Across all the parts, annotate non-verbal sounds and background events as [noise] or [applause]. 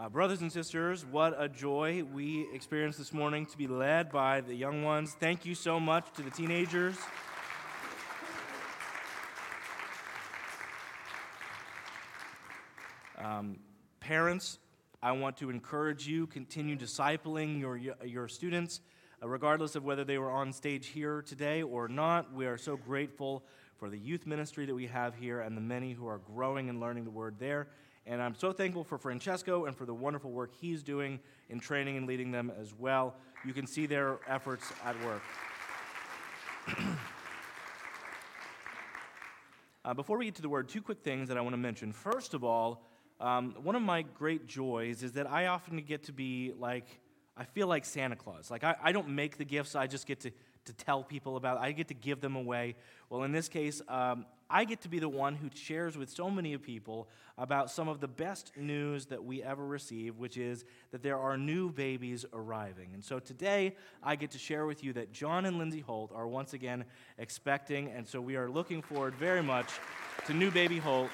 Uh, brothers and sisters, what a joy we experienced this morning to be led by the young ones. Thank you so much to the teenagers. Um, parents, I want to encourage you, continue discipling your, your students, uh, regardless of whether they were on stage here today or not. We are so grateful for the youth ministry that we have here and the many who are growing and learning the word there. And I'm so thankful for Francesco and for the wonderful work he's doing in training and leading them as well. You can see their efforts at work. [clears throat] uh, before we get to the word, two quick things that I want to mention. First of all, um, one of my great joys is that I often get to be like, I feel like Santa Claus. Like, I, I don't make the gifts, I just get to, to tell people about. I get to give them away. Well, in this case, um, I get to be the one who shares with so many people about some of the best news that we ever receive, which is that there are new babies arriving. And so today, I get to share with you that John and Lindsay Holt are once again expecting, and so we are looking forward very much to new baby Holt.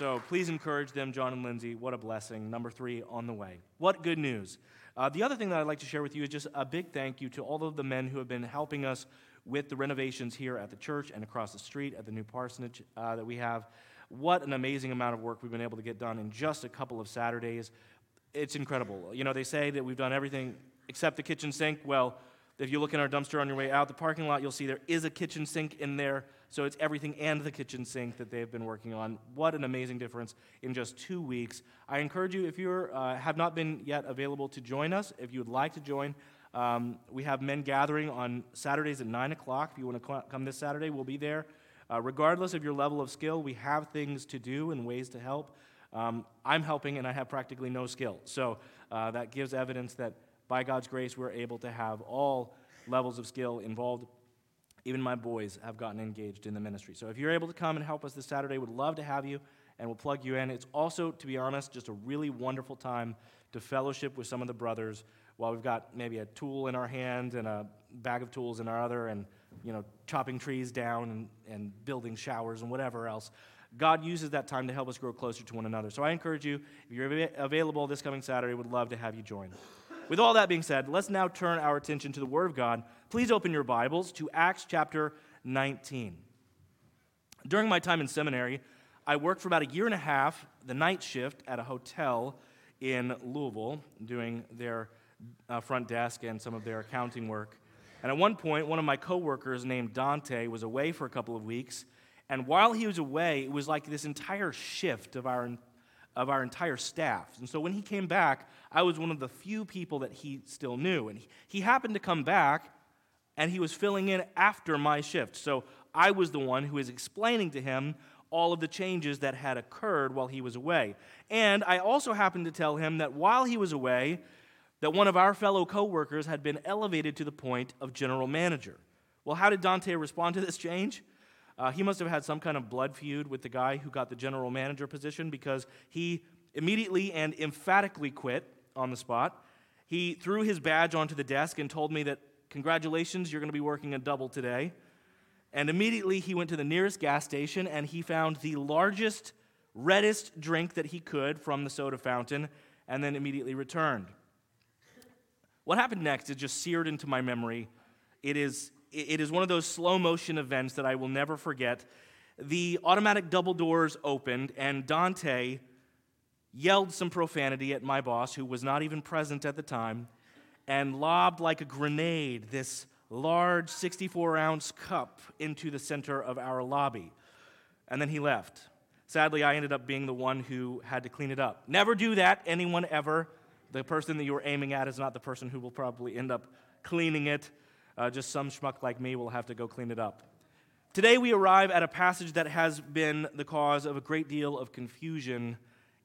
So please encourage them, John and Lindsay. What a blessing. Number three on the way. What good news. Uh, the other thing that I'd like to share with you is just a big thank you to all of the men who have been helping us with the renovations here at the church and across the street at the new parsonage uh, that we have. What an amazing amount of work we've been able to get done in just a couple of Saturdays. It's incredible. You know, they say that we've done everything except the kitchen sink. Well, if you look in our dumpster on your way out the parking lot, you'll see there is a kitchen sink in there. So it's everything and the kitchen sink that they've been working on. What an amazing difference in just two weeks. I encourage you, if you uh, have not been yet available to join us, if you would like to join, um, we have men gathering on Saturdays at 9 o'clock. If you want to come this Saturday, we'll be there. Uh, regardless of your level of skill, we have things to do and ways to help. Um, I'm helping and I have practically no skill. So uh, that gives evidence that by God's grace, we're able to have all levels of skill involved. Even my boys have gotten engaged in the ministry. So if you're able to come and help us this Saturday, would love to have you and we'll plug you in. It's also, to be honest, just a really wonderful time to fellowship with some of the brothers while we've got maybe a tool in our hand and a bag of tools in our other and you know chopping trees down and, and building showers and whatever else god uses that time to help us grow closer to one another so i encourage you if you're available this coming saturday would love to have you join with all that being said let's now turn our attention to the word of god please open your bibles to acts chapter 19 during my time in seminary i worked for about a year and a half the night shift at a hotel in louisville doing their uh, front desk and some of their accounting work. And at one point, one of my coworkers named Dante was away for a couple of weeks. And while he was away, it was like this entire shift of our, of our entire staff. And so when he came back, I was one of the few people that he still knew. And he, he happened to come back, and he was filling in after my shift. So I was the one who was explaining to him all of the changes that had occurred while he was away. And I also happened to tell him that while he was away, that one of our fellow coworkers had been elevated to the point of general manager. Well, how did Dante respond to this change? Uh, he must have had some kind of blood feud with the guy who got the general manager position because he immediately and emphatically quit on the spot. He threw his badge onto the desk and told me that, Congratulations, you're going to be working a double today. And immediately he went to the nearest gas station and he found the largest, reddest drink that he could from the soda fountain and then immediately returned. What happened next is just seared into my memory. It is, it is one of those slow motion events that I will never forget. The automatic double doors opened, and Dante yelled some profanity at my boss, who was not even present at the time, and lobbed like a grenade this large 64 ounce cup into the center of our lobby. And then he left. Sadly, I ended up being the one who had to clean it up. Never do that, anyone ever the person that you were aiming at is not the person who will probably end up cleaning it. Uh, just some schmuck like me will have to go clean it up. Today, we arrive at a passage that has been the cause of a great deal of confusion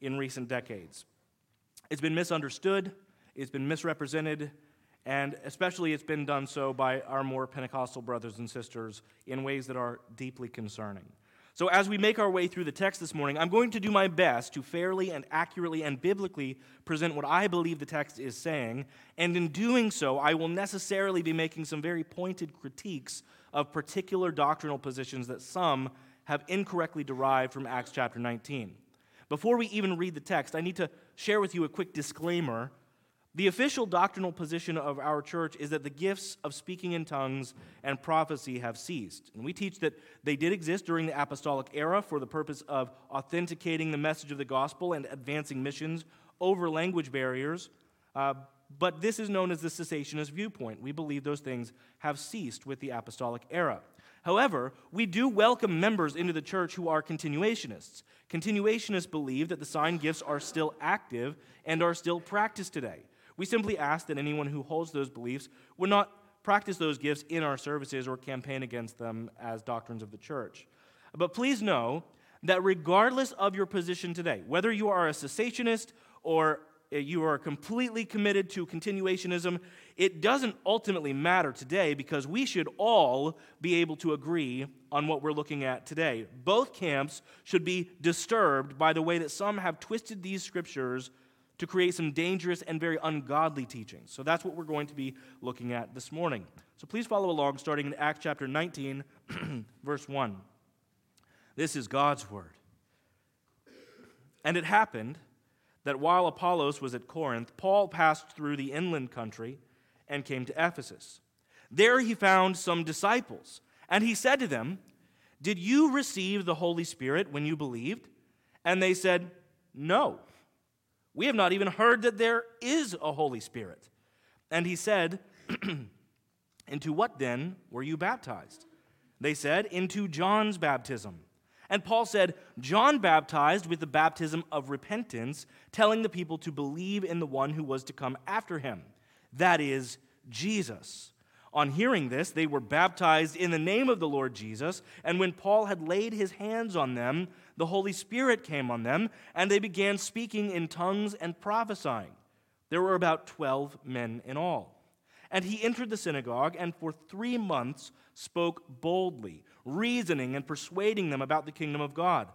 in recent decades. It's been misunderstood, it's been misrepresented, and especially it's been done so by our more Pentecostal brothers and sisters in ways that are deeply concerning. So, as we make our way through the text this morning, I'm going to do my best to fairly and accurately and biblically present what I believe the text is saying. And in doing so, I will necessarily be making some very pointed critiques of particular doctrinal positions that some have incorrectly derived from Acts chapter 19. Before we even read the text, I need to share with you a quick disclaimer. The official doctrinal position of our church is that the gifts of speaking in tongues and prophecy have ceased. And we teach that they did exist during the apostolic era for the purpose of authenticating the message of the gospel and advancing missions over language barriers. Uh, but this is known as the cessationist viewpoint. We believe those things have ceased with the apostolic era. However, we do welcome members into the church who are continuationists. Continuationists believe that the sign gifts are still active and are still practiced today. We simply ask that anyone who holds those beliefs would not practice those gifts in our services or campaign against them as doctrines of the church. But please know that regardless of your position today, whether you are a cessationist or you are completely committed to continuationism, it doesn't ultimately matter today because we should all be able to agree on what we're looking at today. Both camps should be disturbed by the way that some have twisted these scriptures to create some dangerous and very ungodly teachings. So that's what we're going to be looking at this morning. So please follow along, starting in Acts chapter 19, [clears throat] verse 1. This is God's word. And it happened that while Apollos was at Corinth, Paul passed through the inland country and came to Ephesus. There he found some disciples, and he said to them, Did you receive the Holy Spirit when you believed? And they said, No. We have not even heard that there is a Holy Spirit. And he said, [clears throat] Into what then were you baptized? They said, Into John's baptism. And Paul said, John baptized with the baptism of repentance, telling the people to believe in the one who was to come after him, that is, Jesus. On hearing this, they were baptized in the name of the Lord Jesus, and when Paul had laid his hands on them, the Holy Spirit came on them, and they began speaking in tongues and prophesying. There were about 12 men in all. And he entered the synagogue and for three months spoke boldly, reasoning and persuading them about the kingdom of God.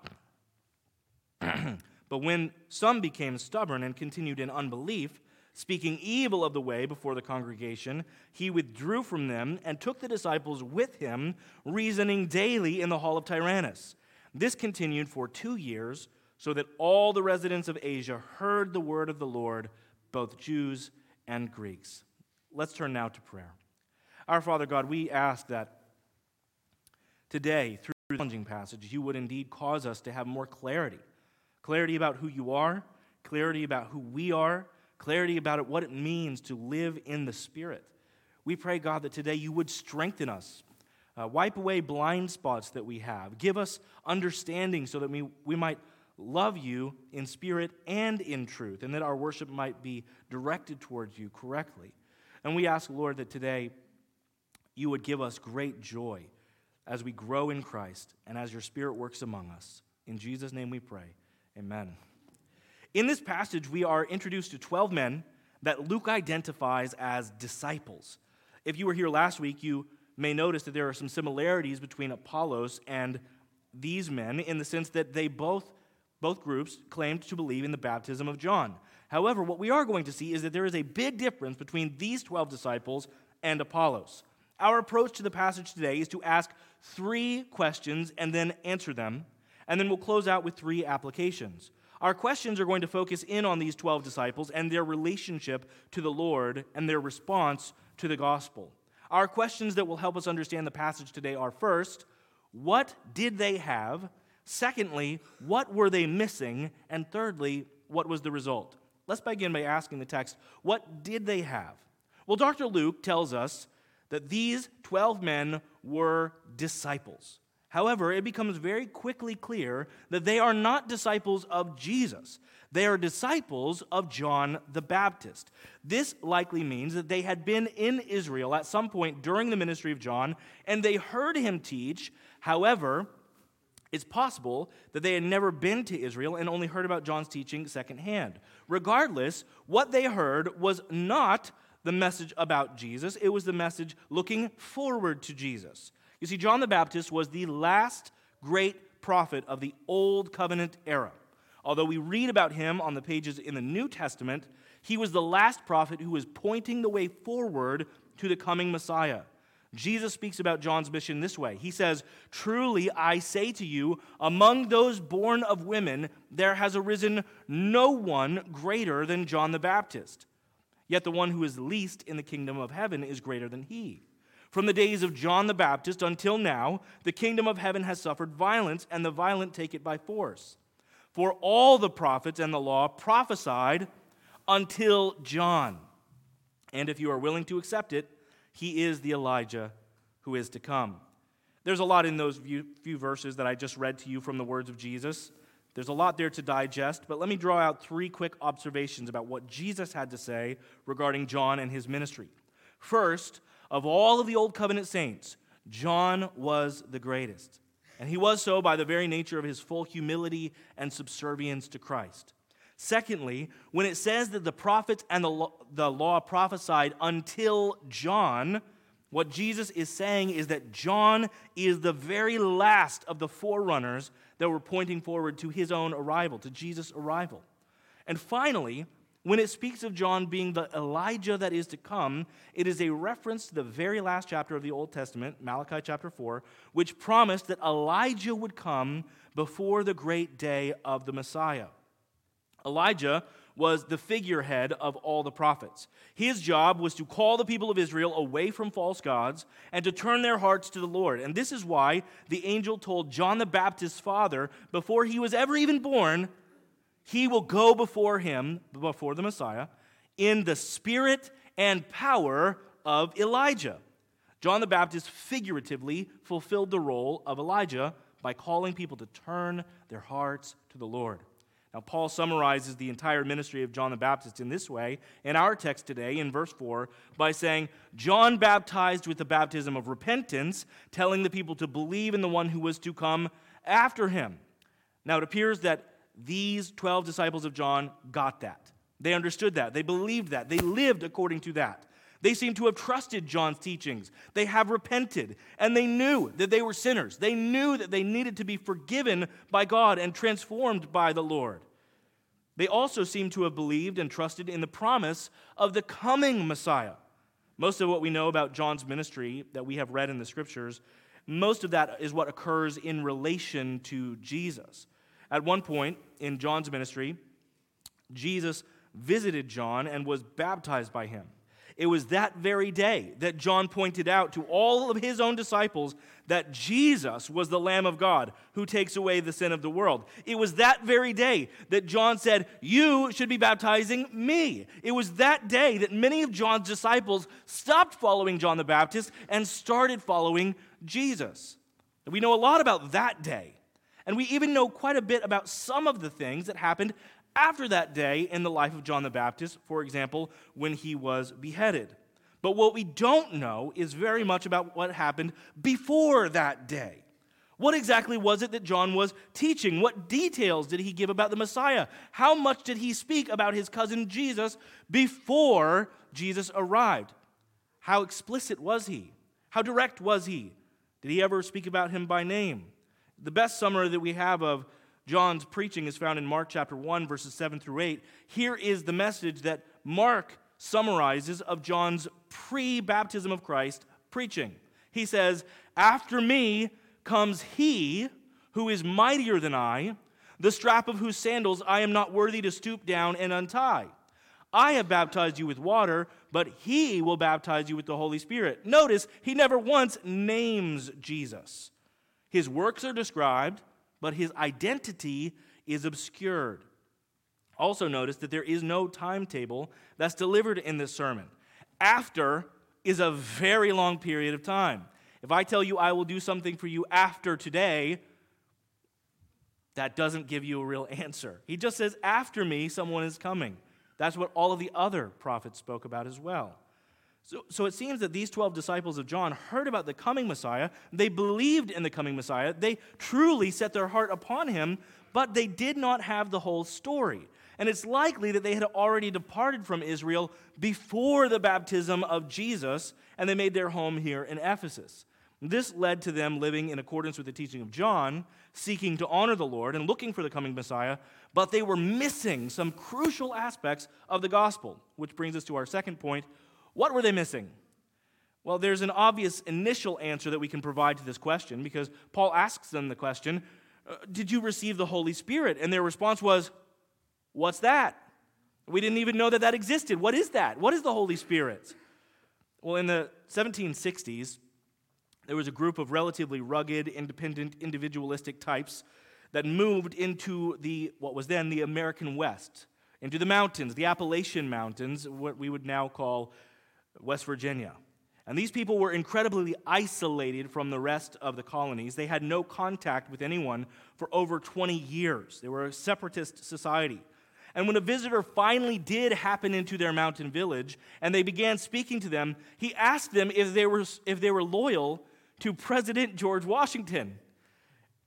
[clears throat] but when some became stubborn and continued in unbelief, speaking evil of the way before the congregation, he withdrew from them and took the disciples with him, reasoning daily in the hall of Tyrannus. This continued for two years, so that all the residents of Asia heard the word of the Lord, both Jews and Greeks. Let's turn now to prayer. Our Father God, we ask that today, through the challenging passage, you would indeed cause us to have more clarity clarity about who you are, clarity about who we are, clarity about what it means to live in the Spirit. We pray, God, that today you would strengthen us, uh, wipe away blind spots that we have, give us understanding so that we, we might love you in spirit and in truth, and that our worship might be directed towards you correctly. And we ask, Lord, that today you would give us great joy as we grow in Christ and as your Spirit works among us. In Jesus' name we pray. Amen. In this passage, we are introduced to 12 men that Luke identifies as disciples. If you were here last week, you may notice that there are some similarities between Apollos and these men in the sense that they both, both groups claimed to believe in the baptism of John. However, what we are going to see is that there is a big difference between these 12 disciples and Apollos. Our approach to the passage today is to ask three questions and then answer them, and then we'll close out with three applications. Our questions are going to focus in on these 12 disciples and their relationship to the Lord and their response to the gospel. Our questions that will help us understand the passage today are first, what did they have? Secondly, what were they missing? And thirdly, what was the result? Let's begin by asking the text what did they have? Well, Dr. Luke tells us that these 12 men were disciples. However, it becomes very quickly clear that they are not disciples of Jesus. They are disciples of John the Baptist. This likely means that they had been in Israel at some point during the ministry of John and they heard him teach. However, it's possible that they had never been to Israel and only heard about John's teaching secondhand. Regardless, what they heard was not the message about Jesus, it was the message looking forward to Jesus. You see, John the Baptist was the last great prophet of the Old Covenant era. Although we read about him on the pages in the New Testament, he was the last prophet who was pointing the way forward to the coming Messiah. Jesus speaks about John's mission this way. He says, Truly I say to you, among those born of women, there has arisen no one greater than John the Baptist. Yet the one who is least in the kingdom of heaven is greater than he. From the days of John the Baptist until now, the kingdom of heaven has suffered violence, and the violent take it by force. For all the prophets and the law prophesied until John. And if you are willing to accept it, he is the Elijah who is to come. There's a lot in those few verses that I just read to you from the words of Jesus. There's a lot there to digest, but let me draw out three quick observations about what Jesus had to say regarding John and his ministry. First, of all of the Old Covenant saints, John was the greatest. And he was so by the very nature of his full humility and subservience to Christ. Secondly, when it says that the prophets and the law, the law prophesied until John, what Jesus is saying is that John is the very last of the forerunners that were pointing forward to his own arrival, to Jesus' arrival. And finally, when it speaks of John being the Elijah that is to come, it is a reference to the very last chapter of the Old Testament, Malachi chapter 4, which promised that Elijah would come before the great day of the Messiah. Elijah was the figurehead of all the prophets. His job was to call the people of Israel away from false gods and to turn their hearts to the Lord. And this is why the angel told John the Baptist's father, before he was ever even born, he will go before him, before the Messiah, in the spirit and power of Elijah. John the Baptist figuratively fulfilled the role of Elijah by calling people to turn their hearts to the Lord. Now, Paul summarizes the entire ministry of John the Baptist in this way in our text today, in verse 4, by saying, John baptized with the baptism of repentance, telling the people to believe in the one who was to come after him. Now, it appears that these 12 disciples of John got that. They understood that. They believed that. They lived according to that. They seem to have trusted John's teachings. They have repented, and they knew that they were sinners. They knew that they needed to be forgiven by God and transformed by the Lord. They also seem to have believed and trusted in the promise of the coming Messiah. Most of what we know about John's ministry that we have read in the scriptures, most of that is what occurs in relation to Jesus. At one point in John's ministry, Jesus visited John and was baptized by him. It was that very day that John pointed out to all of his own disciples that Jesus was the Lamb of God who takes away the sin of the world. It was that very day that John said, You should be baptizing me. It was that day that many of John's disciples stopped following John the Baptist and started following Jesus. We know a lot about that day. And we even know quite a bit about some of the things that happened after that day in the life of John the Baptist, for example, when he was beheaded. But what we don't know is very much about what happened before that day. What exactly was it that John was teaching? What details did he give about the Messiah? How much did he speak about his cousin Jesus before Jesus arrived? How explicit was he? How direct was he? Did he ever speak about him by name? The best summary that we have of John's preaching is found in Mark chapter 1, verses 7 through 8. Here is the message that Mark summarizes of John's pre baptism of Christ preaching. He says, After me comes he who is mightier than I, the strap of whose sandals I am not worthy to stoop down and untie. I have baptized you with water, but he will baptize you with the Holy Spirit. Notice he never once names Jesus. His works are described, but his identity is obscured. Also, notice that there is no timetable that's delivered in this sermon. After is a very long period of time. If I tell you I will do something for you after today, that doesn't give you a real answer. He just says, After me, someone is coming. That's what all of the other prophets spoke about as well. So, so it seems that these 12 disciples of John heard about the coming Messiah. They believed in the coming Messiah. They truly set their heart upon him, but they did not have the whole story. And it's likely that they had already departed from Israel before the baptism of Jesus, and they made their home here in Ephesus. This led to them living in accordance with the teaching of John, seeking to honor the Lord and looking for the coming Messiah, but they were missing some crucial aspects of the gospel, which brings us to our second point what were they missing? Well, there's an obvious initial answer that we can provide to this question because Paul asks them the question uh, Did you receive the Holy Spirit? And their response was, What's that? We didn't even know that that existed. What is that? What is the Holy Spirit? Well, in the 1760s, there was a group of relatively rugged, independent, individualistic types that moved into the what was then the American West, into the mountains, the Appalachian Mountains, what we would now call West Virginia. And these people were incredibly isolated from the rest of the colonies. They had no contact with anyone for over 20 years. They were a separatist society. And when a visitor finally did happen into their mountain village and they began speaking to them, he asked them if they were, if they were loyal to President George Washington.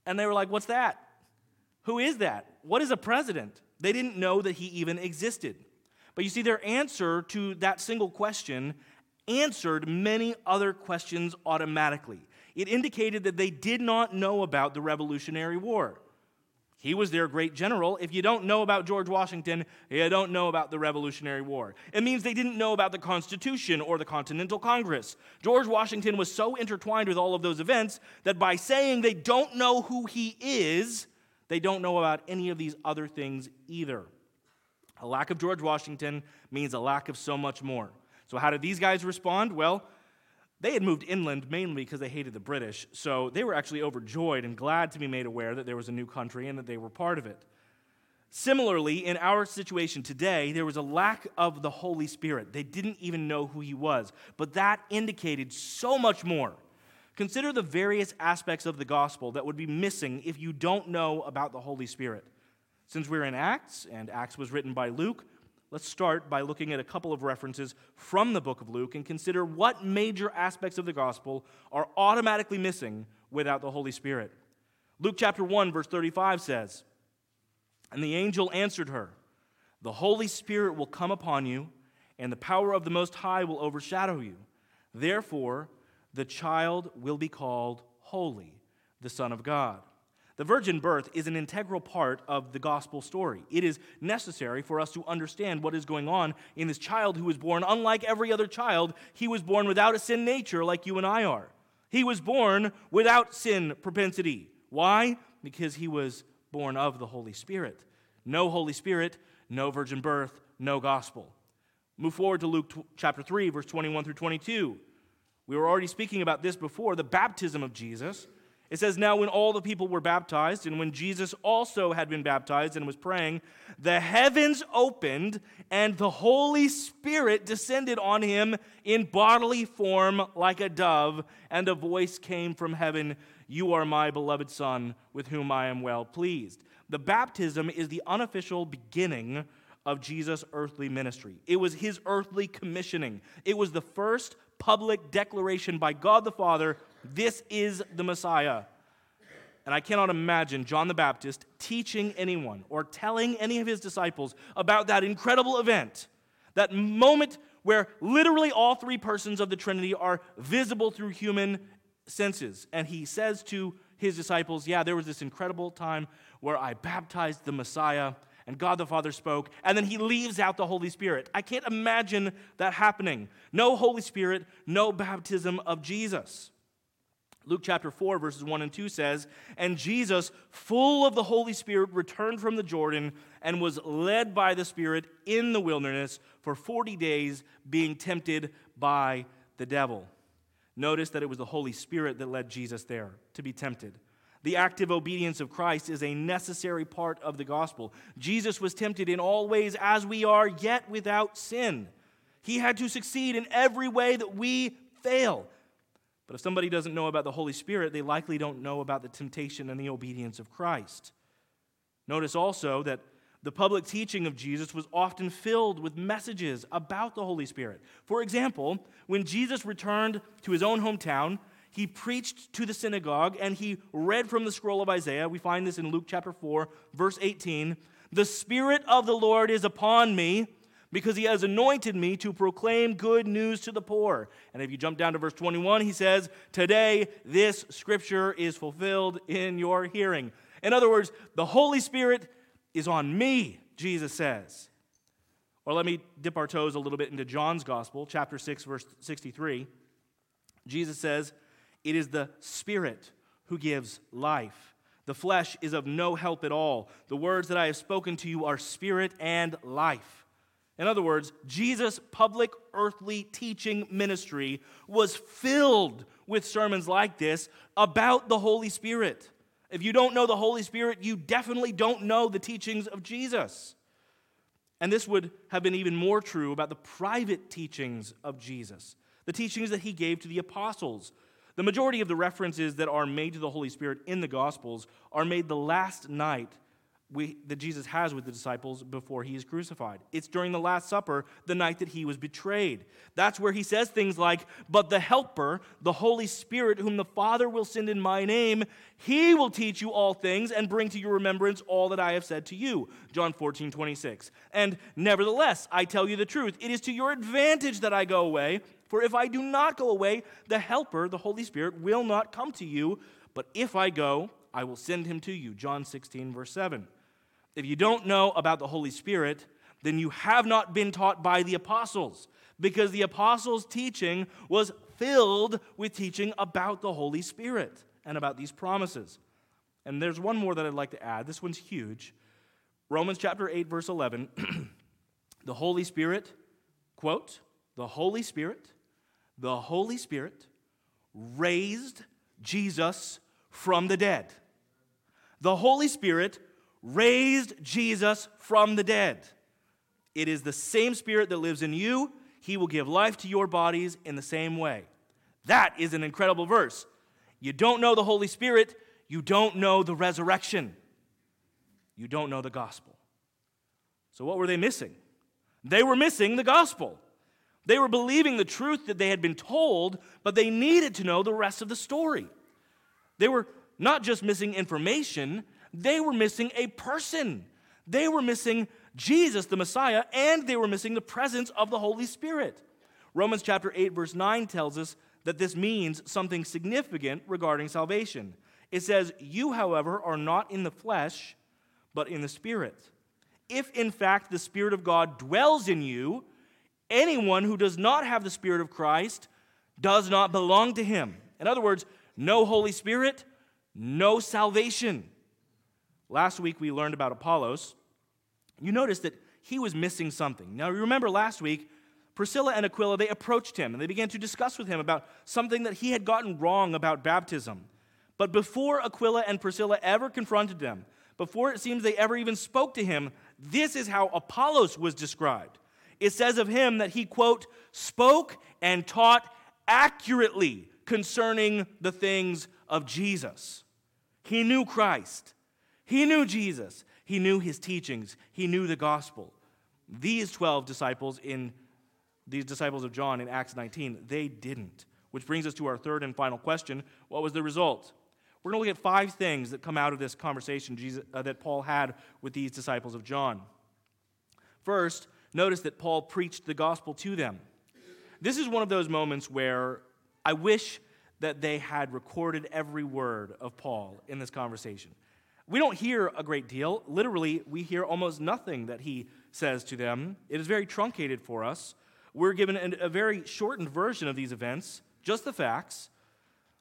And they were like, What's that? Who is that? What is a president? They didn't know that he even existed. But you see, their answer to that single question answered many other questions automatically. It indicated that they did not know about the Revolutionary War. He was their great general. If you don't know about George Washington, you don't know about the Revolutionary War. It means they didn't know about the Constitution or the Continental Congress. George Washington was so intertwined with all of those events that by saying they don't know who he is, they don't know about any of these other things either. A lack of George Washington means a lack of so much more. So, how did these guys respond? Well, they had moved inland mainly because they hated the British, so they were actually overjoyed and glad to be made aware that there was a new country and that they were part of it. Similarly, in our situation today, there was a lack of the Holy Spirit. They didn't even know who he was, but that indicated so much more. Consider the various aspects of the gospel that would be missing if you don't know about the Holy Spirit. Since we're in Acts, and Acts was written by Luke, Let's start by looking at a couple of references from the book of Luke and consider what major aspects of the gospel are automatically missing without the Holy Spirit. Luke chapter 1, verse 35 says, And the angel answered her, The Holy Spirit will come upon you, and the power of the Most High will overshadow you. Therefore, the child will be called Holy, the Son of God. The virgin birth is an integral part of the gospel story. It is necessary for us to understand what is going on in this child who was born unlike every other child. He was born without a sin nature like you and I are. He was born without sin propensity. Why? Because he was born of the Holy Spirit. No Holy Spirit, no virgin birth, no gospel. Move forward to Luke chapter 3, verse 21 through 22. We were already speaking about this before the baptism of Jesus. It says, Now when all the people were baptized, and when Jesus also had been baptized and was praying, the heavens opened, and the Holy Spirit descended on him in bodily form like a dove, and a voice came from heaven You are my beloved Son, with whom I am well pleased. The baptism is the unofficial beginning of Jesus' earthly ministry. It was his earthly commissioning. It was the first public declaration by God the Father this is the Messiah. And I cannot imagine John the Baptist teaching anyone or telling any of his disciples about that incredible event, that moment where literally all three persons of the Trinity are visible through human senses. And he says to his disciples, Yeah, there was this incredible time where I baptized the Messiah and God the Father spoke, and then he leaves out the Holy Spirit. I can't imagine that happening. No Holy Spirit, no baptism of Jesus. Luke chapter 4, verses 1 and 2 says, And Jesus, full of the Holy Spirit, returned from the Jordan and was led by the Spirit in the wilderness for 40 days, being tempted by the devil. Notice that it was the Holy Spirit that led Jesus there to be tempted. The active obedience of Christ is a necessary part of the gospel. Jesus was tempted in all ways as we are, yet without sin. He had to succeed in every way that we fail. But if somebody doesn't know about the Holy Spirit, they likely don't know about the temptation and the obedience of Christ. Notice also that the public teaching of Jesus was often filled with messages about the Holy Spirit. For example, when Jesus returned to his own hometown, he preached to the synagogue and he read from the scroll of Isaiah. We find this in Luke chapter 4, verse 18. The Spirit of the Lord is upon me because he has anointed me to proclaim good news to the poor. And if you jump down to verse 21, he says, Today this scripture is fulfilled in your hearing. In other words, the Holy Spirit is on me, Jesus says. Or let me dip our toes a little bit into John's Gospel, chapter 6, verse 63. Jesus says, It is the Spirit who gives life. The flesh is of no help at all. The words that I have spoken to you are spirit and life. In other words, Jesus' public earthly teaching ministry was filled with sermons like this about the Holy Spirit. If you don't know the Holy Spirit, you definitely don't know the teachings of Jesus. And this would have been even more true about the private teachings of Jesus, the teachings that he gave to the apostles. The majority of the references that are made to the Holy Spirit in the Gospels are made the last night we, that Jesus has with the disciples before he is crucified. It's during the Last Supper, the night that he was betrayed. That's where he says things like, But the Helper, the Holy Spirit, whom the Father will send in my name, he will teach you all things and bring to your remembrance all that I have said to you. John 14, 26. And nevertheless, I tell you the truth, it is to your advantage that I go away. For if I do not go away, the Helper, the Holy Spirit, will not come to you. But if I go, I will send him to you. John 16, verse 7. If you don't know about the Holy Spirit, then you have not been taught by the apostles, because the apostles' teaching was filled with teaching about the Holy Spirit and about these promises. And there's one more that I'd like to add. This one's huge. Romans chapter 8, verse 11. [clears throat] the Holy Spirit, quote, the Holy Spirit, the Holy Spirit raised Jesus from the dead. The Holy Spirit raised Jesus from the dead. It is the same Spirit that lives in you. He will give life to your bodies in the same way. That is an incredible verse. You don't know the Holy Spirit, you don't know the resurrection, you don't know the gospel. So, what were they missing? They were missing the gospel. They were believing the truth that they had been told, but they needed to know the rest of the story. They were not just missing information, they were missing a person. They were missing Jesus, the Messiah, and they were missing the presence of the Holy Spirit. Romans chapter 8, verse 9 tells us that this means something significant regarding salvation. It says, You, however, are not in the flesh, but in the Spirit. If in fact the Spirit of God dwells in you, anyone who does not have the Spirit of Christ does not belong to him. In other words, no Holy Spirit, no salvation. Last week we learned about Apollos. You notice that he was missing something. Now, you remember last week, Priscilla and Aquila, they approached him and they began to discuss with him about something that he had gotten wrong about baptism. But before Aquila and Priscilla ever confronted them, before it seems they ever even spoke to him, this is how Apollos was described. It says of him that he, quote, spoke and taught accurately concerning the things of Jesus. He knew Christ. He knew Jesus. He knew his teachings. He knew the gospel. These 12 disciples in these disciples of John in Acts 19, they didn't. Which brings us to our third and final question what was the result? We're going to look at five things that come out of this conversation Jesus, uh, that Paul had with these disciples of John. First, notice that Paul preached the gospel to them. This is one of those moments where I wish that they had recorded every word of Paul in this conversation. We don't hear a great deal. Literally, we hear almost nothing that he says to them. It is very truncated for us. We're given a very shortened version of these events, just the facts.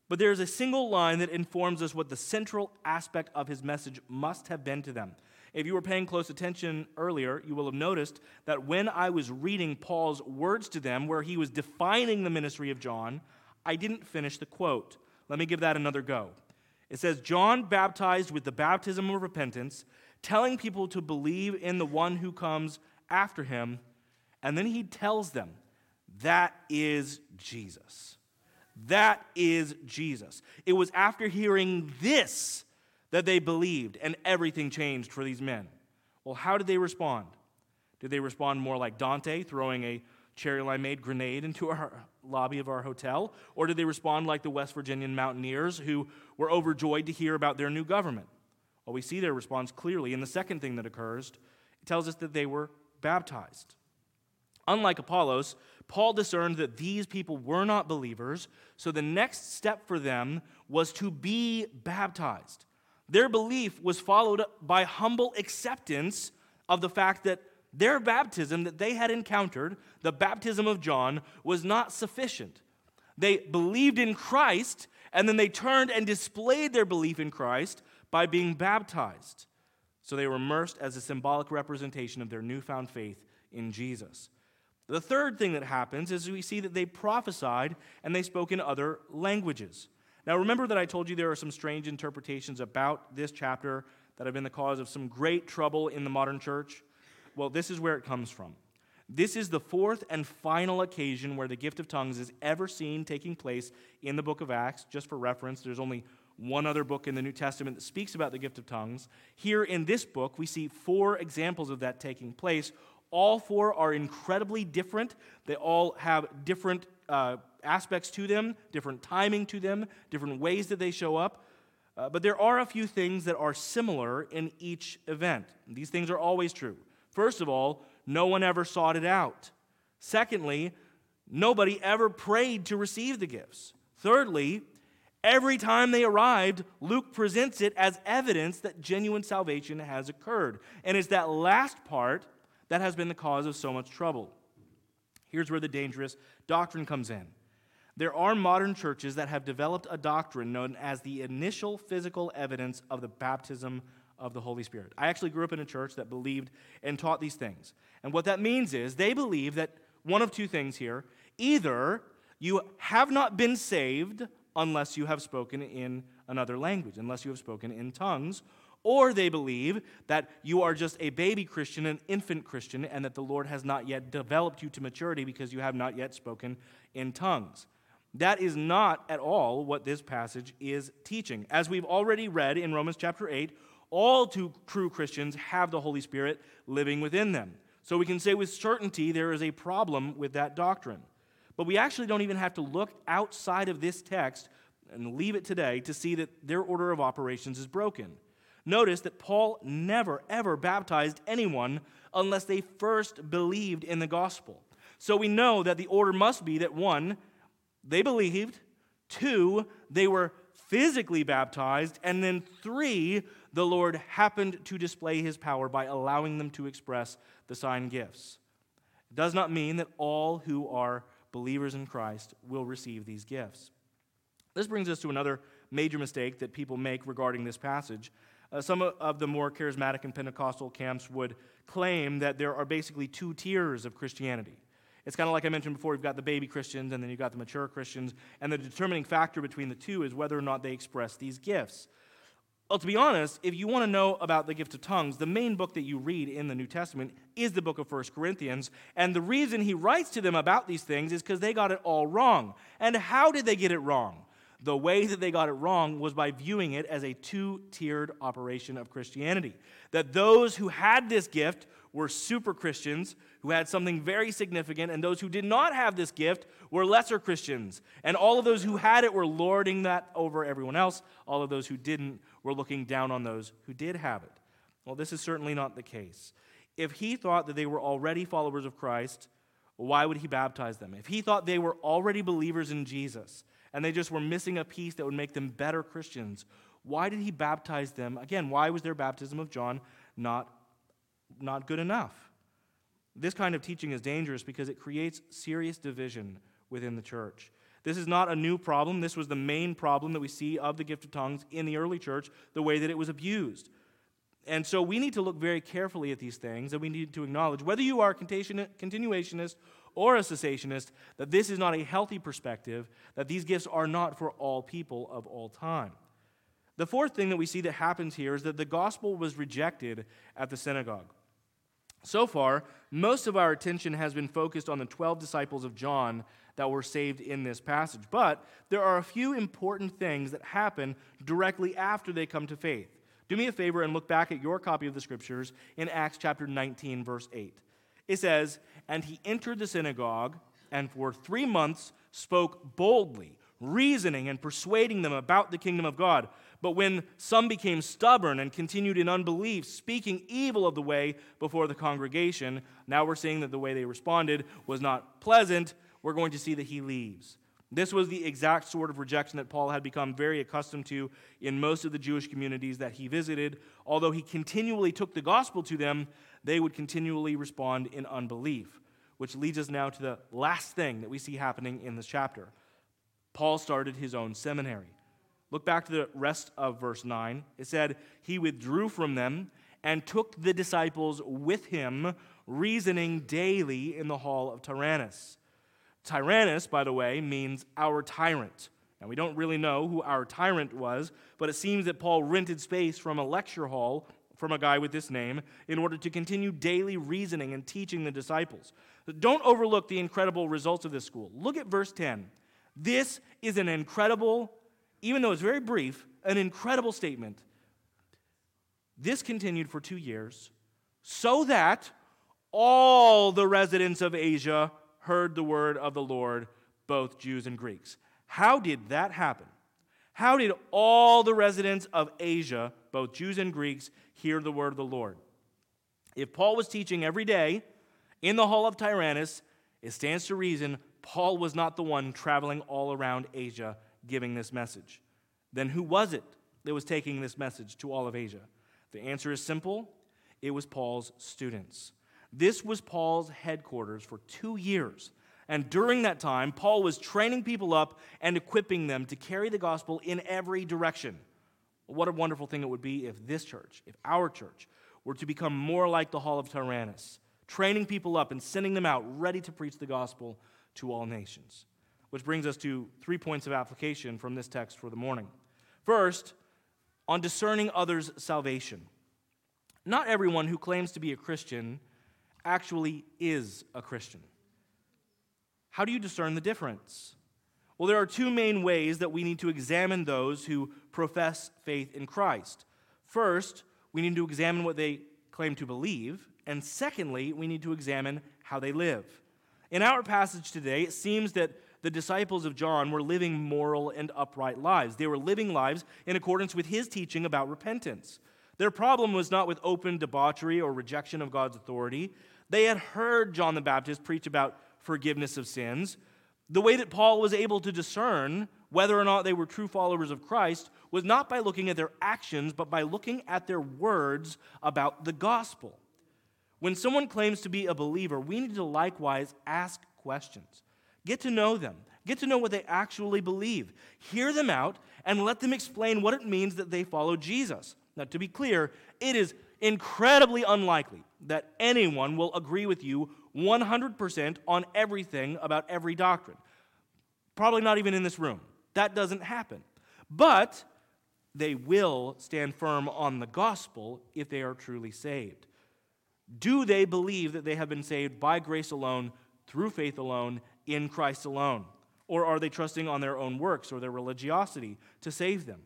But there is a single line that informs us what the central aspect of his message must have been to them. If you were paying close attention earlier, you will have noticed that when I was reading Paul's words to them, where he was defining the ministry of John, I didn't finish the quote. Let me give that another go. It says, John baptized with the baptism of repentance, telling people to believe in the one who comes after him. And then he tells them, that is Jesus. That is Jesus. It was after hearing this that they believed, and everything changed for these men. Well, how did they respond? Did they respond more like Dante, throwing a cherry limeade grenade into our lobby of our hotel? Or did they respond like the West Virginian mountaineers who were overjoyed to hear about their new government? Well, we see their response clearly. And the second thing that occurs, it tells us that they were baptized. Unlike Apollos, Paul discerned that these people were not believers, so the next step for them was to be baptized. Their belief was followed by humble acceptance of the fact that their baptism that they had encountered, the baptism of John, was not sufficient. They believed in Christ, and then they turned and displayed their belief in Christ by being baptized. So they were immersed as a symbolic representation of their newfound faith in Jesus. The third thing that happens is we see that they prophesied and they spoke in other languages. Now, remember that I told you there are some strange interpretations about this chapter that have been the cause of some great trouble in the modern church? Well, this is where it comes from. This is the fourth and final occasion where the gift of tongues is ever seen taking place in the book of Acts. Just for reference, there's only one other book in the New Testament that speaks about the gift of tongues. Here in this book, we see four examples of that taking place. All four are incredibly different. They all have different uh, aspects to them, different timing to them, different ways that they show up. Uh, but there are a few things that are similar in each event. These things are always true. First of all, no one ever sought it out. Secondly, nobody ever prayed to receive the gifts. Thirdly, every time they arrived, Luke presents it as evidence that genuine salvation has occurred. And it's that last part that has been the cause of so much trouble. Here's where the dangerous doctrine comes in. There are modern churches that have developed a doctrine known as the initial physical evidence of the baptism of the Holy Spirit. I actually grew up in a church that believed and taught these things. And what that means is they believe that one of two things here either you have not been saved unless you have spoken in another language, unless you have spoken in tongues, or they believe that you are just a baby Christian, an infant Christian, and that the Lord has not yet developed you to maturity because you have not yet spoken in tongues. That is not at all what this passage is teaching. As we've already read in Romans chapter 8, all true Christians have the Holy Spirit living within them. So we can say with certainty there is a problem with that doctrine. But we actually don't even have to look outside of this text and leave it today to see that their order of operations is broken. Notice that Paul never, ever baptized anyone unless they first believed in the gospel. So we know that the order must be that one, they believed. Two, they were physically baptized. And then three, the Lord happened to display his power by allowing them to express the sign gifts. It does not mean that all who are believers in Christ will receive these gifts. This brings us to another major mistake that people make regarding this passage. Uh, some of the more charismatic and Pentecostal camps would claim that there are basically two tiers of Christianity. It's kind of like I mentioned before, you've got the baby Christians and then you've got the mature Christians, and the determining factor between the two is whether or not they express these gifts. Well, to be honest, if you want to know about the gift of tongues, the main book that you read in the New Testament is the book of 1 Corinthians. And the reason he writes to them about these things is because they got it all wrong. And how did they get it wrong? The way that they got it wrong was by viewing it as a two tiered operation of Christianity. That those who had this gift were super Christians who had something very significant, and those who did not have this gift were lesser Christians. And all of those who had it were lording that over everyone else. All of those who didn't were looking down on those who did have it. Well, this is certainly not the case. If he thought that they were already followers of Christ, why would he baptize them? If he thought they were already believers in Jesus, and they just were missing a piece that would make them better Christians. Why did he baptize them? Again, why was their baptism of John not, not good enough? This kind of teaching is dangerous because it creates serious division within the church. This is not a new problem. This was the main problem that we see of the gift of tongues in the early church, the way that it was abused. And so we need to look very carefully at these things, and we need to acknowledge whether you are a continuationist or a cessationist, that this is not a healthy perspective, that these gifts are not for all people of all time. The fourth thing that we see that happens here is that the gospel was rejected at the synagogue. So far, most of our attention has been focused on the 12 disciples of John that were saved in this passage. But there are a few important things that happen directly after they come to faith. Do me a favor and look back at your copy of the scriptures in Acts chapter 19, verse 8. It says, And he entered the synagogue and for three months spoke boldly, reasoning and persuading them about the kingdom of God. But when some became stubborn and continued in unbelief, speaking evil of the way before the congregation, now we're seeing that the way they responded was not pleasant. We're going to see that he leaves. This was the exact sort of rejection that Paul had become very accustomed to in most of the Jewish communities that he visited. Although he continually took the gospel to them, they would continually respond in unbelief, which leads us now to the last thing that we see happening in this chapter. Paul started his own seminary. Look back to the rest of verse 9. It said, He withdrew from them and took the disciples with him, reasoning daily in the hall of Tyrannus. Tyrannus, by the way, means our tyrant. Now, we don't really know who our tyrant was, but it seems that Paul rented space from a lecture hall from a guy with this name in order to continue daily reasoning and teaching the disciples. Don't overlook the incredible results of this school. Look at verse 10. This is an incredible, even though it's very brief, an incredible statement. This continued for two years, so that all the residents of Asia heard the word of the Lord, both Jews and Greeks. How did that happen? How did all the residents of Asia, both Jews and Greeks, hear the word of the Lord? If Paul was teaching every day in the hall of Tyrannus, it stands to reason Paul was not the one traveling all around Asia giving this message. Then who was it that was taking this message to all of Asia? The answer is simple it was Paul's students. This was Paul's headquarters for two years. And during that time, Paul was training people up and equipping them to carry the gospel in every direction. What a wonderful thing it would be if this church, if our church, were to become more like the Hall of Tyrannus, training people up and sending them out ready to preach the gospel to all nations. Which brings us to three points of application from this text for the morning. First, on discerning others' salvation. Not everyone who claims to be a Christian actually is a Christian. How do you discern the difference? Well, there are two main ways that we need to examine those who profess faith in Christ. First, we need to examine what they claim to believe, and secondly, we need to examine how they live. In our passage today, it seems that the disciples of John were living moral and upright lives. They were living lives in accordance with his teaching about repentance. Their problem was not with open debauchery or rejection of God's authority. They had heard John the Baptist preach about forgiveness of sins. The way that Paul was able to discern whether or not they were true followers of Christ was not by looking at their actions, but by looking at their words about the gospel. When someone claims to be a believer, we need to likewise ask questions. Get to know them. Get to know what they actually believe. Hear them out and let them explain what it means that they follow Jesus. Now, to be clear, it is incredibly unlikely that anyone will agree with you 100% on everything about every doctrine. Probably not even in this room. That doesn't happen. But they will stand firm on the gospel if they are truly saved. Do they believe that they have been saved by grace alone, through faith alone, in Christ alone? Or are they trusting on their own works or their religiosity to save them?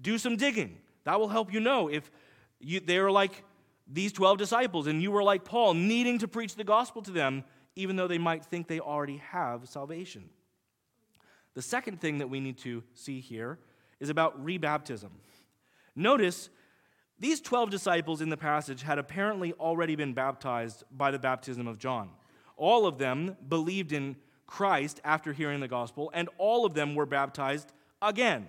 Do some digging. That will help you know if you, they are like these 12 disciples and you were like Paul, needing to preach the gospel to them, even though they might think they already have salvation. The second thing that we need to see here is about rebaptism. Notice these 12 disciples in the passage had apparently already been baptized by the baptism of John. All of them believed in Christ after hearing the gospel, and all of them were baptized again.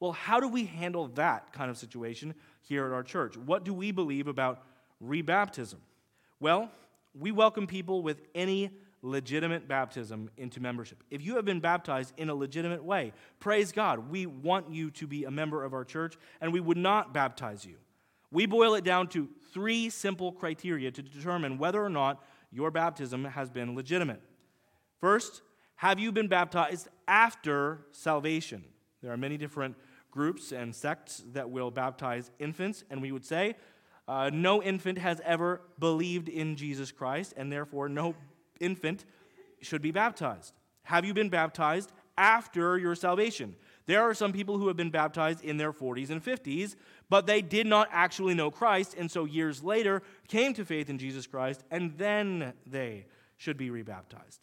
Well, how do we handle that kind of situation here at our church? What do we believe about rebaptism? Well, we welcome people with any legitimate baptism into membership. If you have been baptized in a legitimate way, praise God. We want you to be a member of our church, and we would not baptize you. We boil it down to three simple criteria to determine whether or not your baptism has been legitimate. First, have you been baptized after salvation? There are many different groups and sects that will baptize infants, and we would say uh, no infant has ever believed in Jesus Christ, and therefore no infant should be baptized. Have you been baptized after your salvation? There are some people who have been baptized in their 40s and 50s, but they did not actually know Christ, and so years later came to faith in Jesus Christ, and then they should be rebaptized.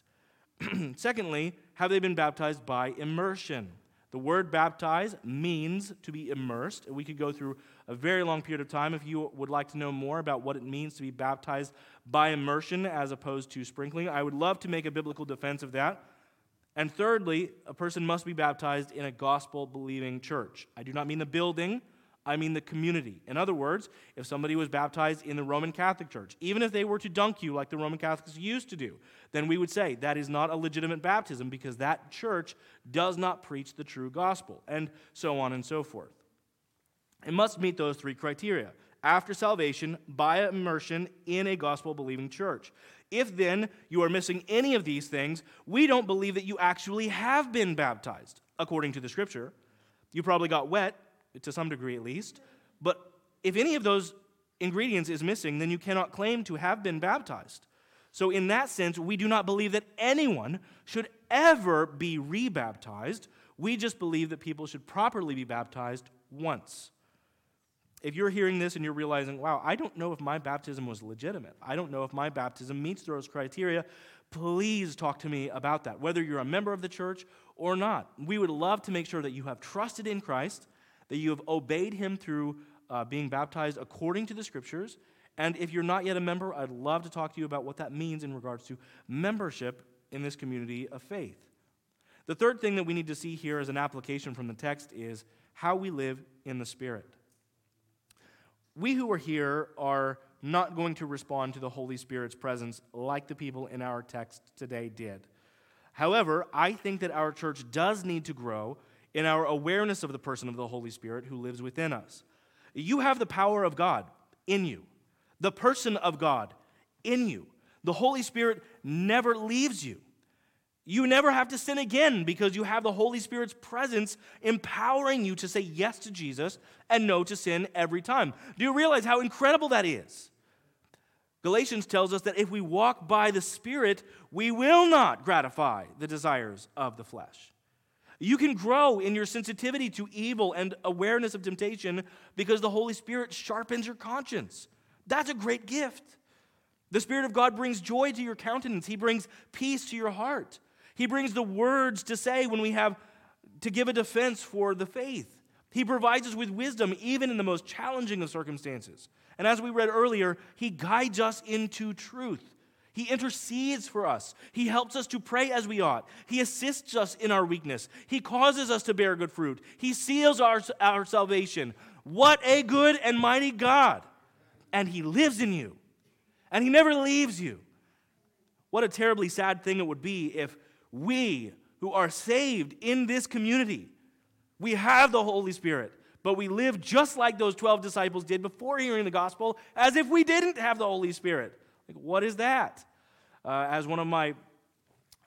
[clears throat] Secondly, have they been baptized by immersion? The word baptize means to be immersed. We could go through a very long period of time if you would like to know more about what it means to be baptized by immersion as opposed to sprinkling. I would love to make a biblical defense of that. And thirdly, a person must be baptized in a gospel believing church. I do not mean the building I mean the community. In other words, if somebody was baptized in the Roman Catholic Church, even if they were to dunk you like the Roman Catholics used to do, then we would say that is not a legitimate baptism because that church does not preach the true gospel, and so on and so forth. It must meet those three criteria after salvation by immersion in a gospel believing church. If then you are missing any of these things, we don't believe that you actually have been baptized, according to the scripture. You probably got wet to some degree at least. But if any of those ingredients is missing, then you cannot claim to have been baptized. So, in that sense, we do not believe that anyone should ever be rebaptized. We just believe that people should properly be baptized once. If you're hearing this and you're realizing, wow, I don't know if my baptism was legitimate, I don't know if my baptism meets those criteria, please talk to me about that, whether you're a member of the church or not. We would love to make sure that you have trusted in Christ that you have obeyed him through uh, being baptized according to the scriptures. And if you're not yet a member, I'd love to talk to you about what that means in regards to membership in this community of faith. The third thing that we need to see here as an application from the text is how we live in the Spirit. We who are here are not going to respond to the Holy Spirit's presence like the people in our text today did. However, I think that our church does need to grow in our awareness of the person of the Holy Spirit who lives within us. You have the power of God in you, the person of God in you. The Holy Spirit never leaves you. You never have to sin again because you have the Holy Spirit's presence empowering you to say yes to Jesus and no to sin every time. Do you realize how incredible that is? Galatians tells us that if we walk by the Spirit, we will not gratify the desires of the flesh. You can grow in your sensitivity to evil and awareness of temptation because the Holy Spirit sharpens your conscience. That's a great gift. The Spirit of God brings joy to your countenance, He brings peace to your heart. He brings the words to say when we have to give a defense for the faith. He provides us with wisdom even in the most challenging of circumstances. And as we read earlier, He guides us into truth. He intercedes for us. He helps us to pray as we ought. He assists us in our weakness. He causes us to bear good fruit. He seals our, our salvation. What a good and mighty God! And He lives in you, and He never leaves you. What a terribly sad thing it would be if we, who are saved in this community, we have the Holy Spirit, but we live just like those 12 disciples did before hearing the gospel, as if we didn't have the Holy Spirit. What is that? Uh, as one of my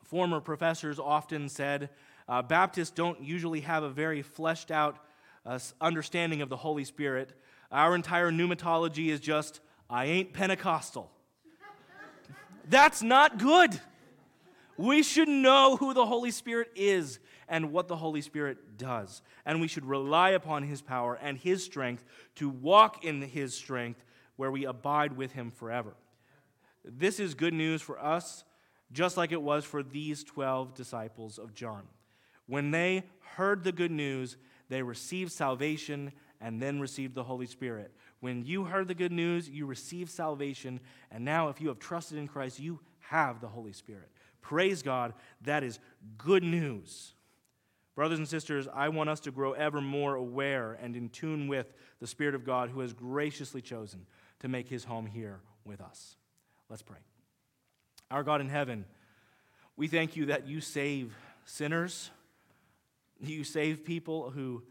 former professors often said, uh, Baptists don't usually have a very fleshed out uh, understanding of the Holy Spirit. Our entire pneumatology is just, I ain't Pentecostal. [laughs] That's not good. We should know who the Holy Spirit is and what the Holy Spirit does. And we should rely upon His power and His strength to walk in His strength where we abide with Him forever. This is good news for us, just like it was for these 12 disciples of John. When they heard the good news, they received salvation and then received the Holy Spirit. When you heard the good news, you received salvation, and now if you have trusted in Christ, you have the Holy Spirit. Praise God, that is good news. Brothers and sisters, I want us to grow ever more aware and in tune with the Spirit of God who has graciously chosen to make his home here with us. Let's pray. Our God in heaven, we thank you that you save sinners. You save people who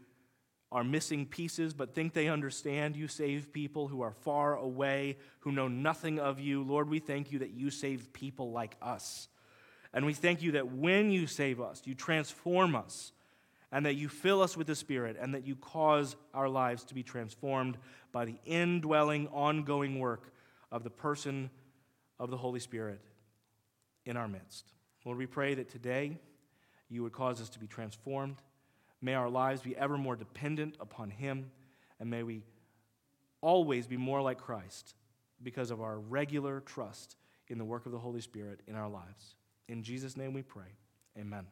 are missing pieces but think they understand. You save people who are far away, who know nothing of you. Lord, we thank you that you save people like us. And we thank you that when you save us, you transform us, and that you fill us with the Spirit, and that you cause our lives to be transformed by the indwelling, ongoing work of the person of the Holy Spirit in our midst. Lord, we pray that today you would cause us to be transformed. May our lives be ever more dependent upon Him, and may we always be more like Christ because of our regular trust in the work of the Holy Spirit in our lives. In Jesus' name we pray. Amen.